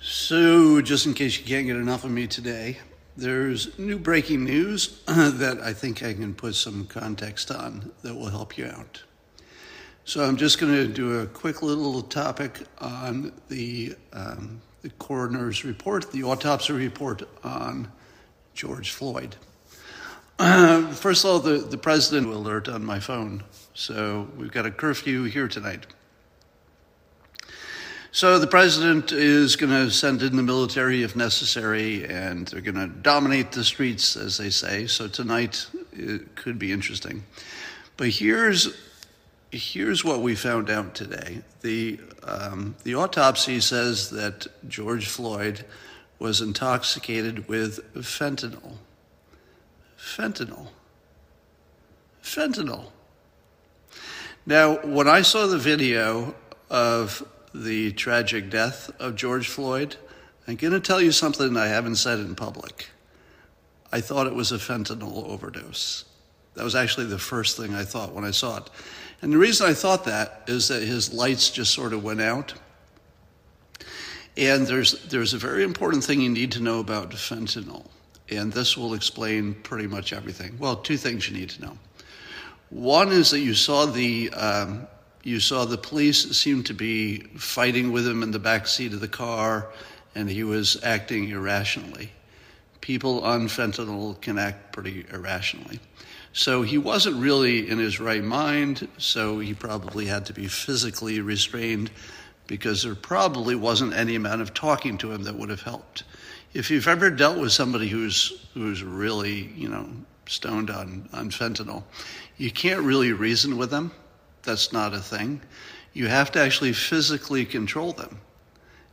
So, just in case you can't get enough of me today, there's new breaking news that I think I can put some context on that will help you out. So, I'm just going to do a quick little topic on the, um, the coroner's report, the autopsy report on George Floyd. Uh, first of all, the, the president alert on my phone. So, we've got a curfew here tonight. So the president is going to send in the military if necessary, and they're going to dominate the streets, as they say. So tonight it could be interesting. But here's here's what we found out today. The um, the autopsy says that George Floyd was intoxicated with fentanyl. Fentanyl. Fentanyl. Now, when I saw the video of the tragic death of George Floyd, I'm going to tell you something I haven't said in public. I thought it was a fentanyl overdose. That was actually the first thing I thought when I saw it. And the reason I thought that is that his lights just sort of went out. And there's, there's a very important thing you need to know about fentanyl. And this will explain pretty much everything. Well, two things you need to know. One is that you saw the um, you saw the police seem to be fighting with him in the back seat of the car, and he was acting irrationally. People on fentanyl can act pretty irrationally. So he wasn't really in his right mind, so he probably had to be physically restrained because there probably wasn't any amount of talking to him that would have helped. If you've ever dealt with somebody who's who's really, you know, stoned on, on fentanyl, you can't really reason with them that's not a thing. You have to actually physically control them.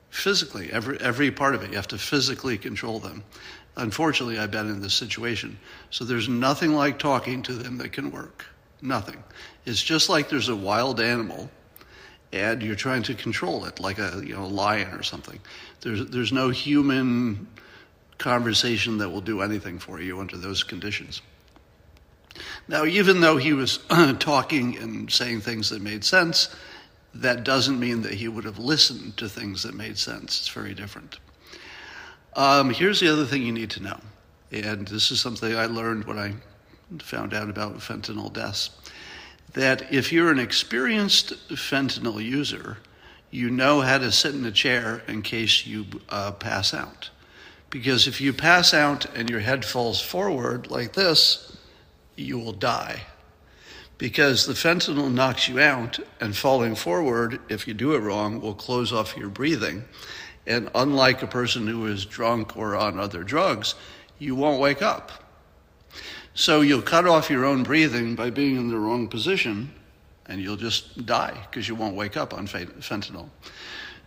Physically, every, every part of it, you have to physically control them. Unfortunately, I've been in this situation. So there's nothing like talking to them that can work. Nothing. It's just like there's a wild animal and you're trying to control it like a you know lion or something. There's there's no human conversation that will do anything for you under those conditions. Now, even though he was talking and saying things that made sense, that doesn't mean that he would have listened to things that made sense. It's very different. Um, here's the other thing you need to know, and this is something I learned when I found out about fentanyl deaths that if you're an experienced fentanyl user, you know how to sit in a chair in case you uh, pass out. Because if you pass out and your head falls forward like this, you will die. Because the fentanyl knocks you out, and falling forward, if you do it wrong, will close off your breathing. And unlike a person who is drunk or on other drugs, you won't wake up. So you'll cut off your own breathing by being in the wrong position, and you'll just die because you won't wake up on fentanyl.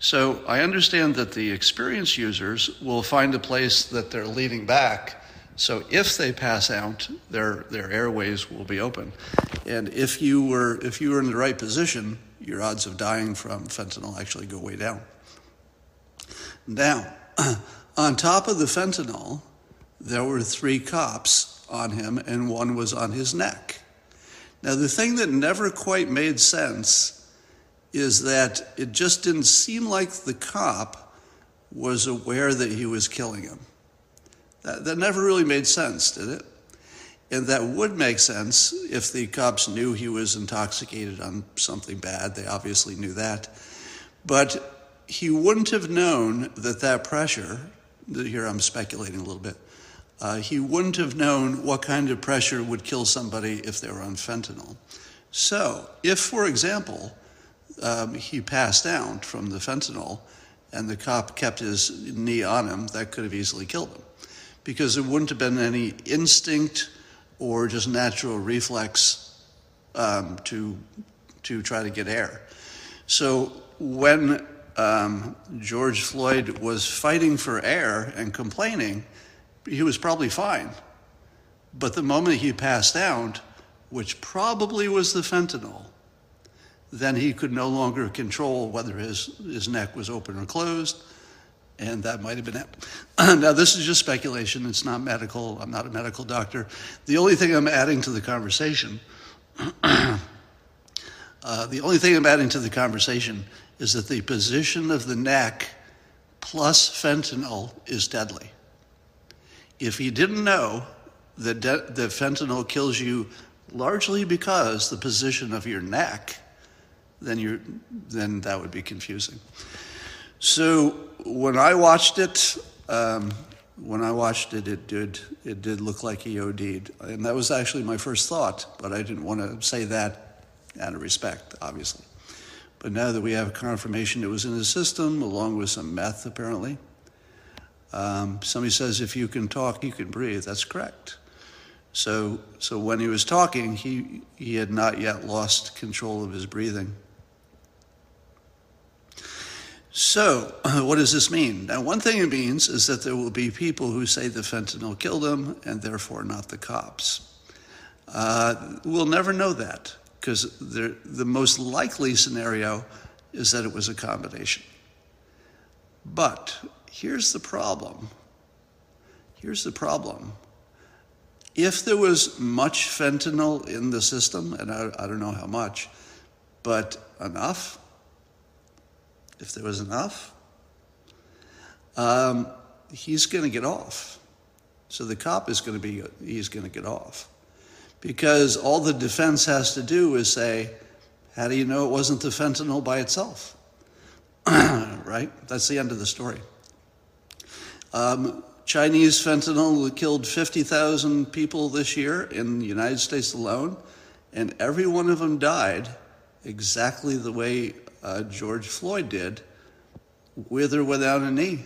So I understand that the experienced users will find a place that they're leaning back so if they pass out, their, their airways will be open. And if you, were, if you were in the right position, your odds of dying from fentanyl actually go way down. Now, on top of the fentanyl, there were three cops on him, and one was on his neck. Now, the thing that never quite made sense is that it just didn't seem like the cop was aware that he was killing him. That, that never really made sense, did it? And that would make sense if the cops knew he was intoxicated on something bad. They obviously knew that. But he wouldn't have known that that pressure, here I'm speculating a little bit, uh, he wouldn't have known what kind of pressure would kill somebody if they were on fentanyl. So, if, for example, um, he passed out from the fentanyl and the cop kept his knee on him, that could have easily killed him because there wouldn't have been any instinct or just natural reflex um, to, to try to get air. So when um, George Floyd was fighting for air and complaining, he was probably fine. But the moment he passed out, which probably was the fentanyl, then he could no longer control whether his, his neck was open or closed and that might have been it. now, this is just speculation. It's not medical. I'm not a medical doctor. The only thing I'm adding to the conversation, uh, the only thing I'm adding to the conversation is that the position of the neck plus fentanyl is deadly. If you didn't know that, de- that fentanyl kills you largely because the position of your neck, then you then that would be confusing. So when I watched it, um, when I watched it, it did it did look like he OD'd, and that was actually my first thought. But I didn't want to say that out of respect, obviously. But now that we have confirmation it was in his system, along with some meth, apparently. Um, somebody says if you can talk, you can breathe. That's correct. So, so when he was talking, he, he had not yet lost control of his breathing. So, what does this mean? Now, one thing it means is that there will be people who say the fentanyl killed him and therefore not the cops. Uh, we'll never know that because the most likely scenario is that it was a combination. But here's the problem. Here's the problem. If there was much fentanyl in the system, and I, I don't know how much, but enough, if there was enough, um, he's going to get off. So the cop is going to be, he's going to get off. Because all the defense has to do is say, how do you know it wasn't the fentanyl by itself? right? That's the end of the story. Um, Chinese fentanyl killed 50,000 people this year in the United States alone, and every one of them died exactly the way uh, George Floyd did, with or without a knee.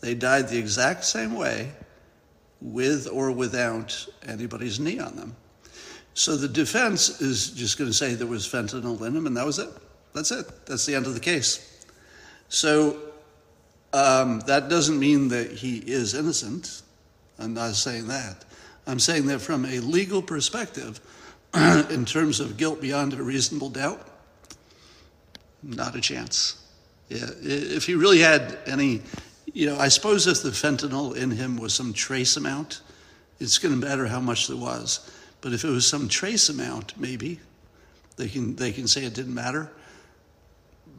They died the exact same way, with or without anybody's knee on them. So the defense is just going to say there was fentanyl in them, and that was it. That's it. That's the end of the case. So um, that doesn't mean that he is innocent. I'm not saying that. I'm saying that from a legal perspective, in terms of guilt beyond a reasonable doubt, not a chance. Yeah, if he really had any, you know, I suppose if the fentanyl in him was some trace amount, it's going to matter how much there was. But if it was some trace amount, maybe they can they can say it didn't matter.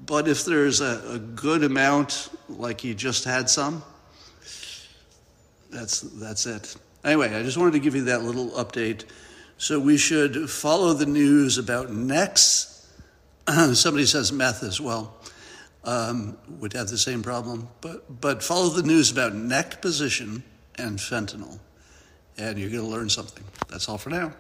But if there's a, a good amount, like he just had some, that's that's it. Anyway, I just wanted to give you that little update. So we should follow the news about necks somebody says meth as well um, would have the same problem. But, but follow the news about neck position and fentanyl, and you're going to learn something. That's all for now.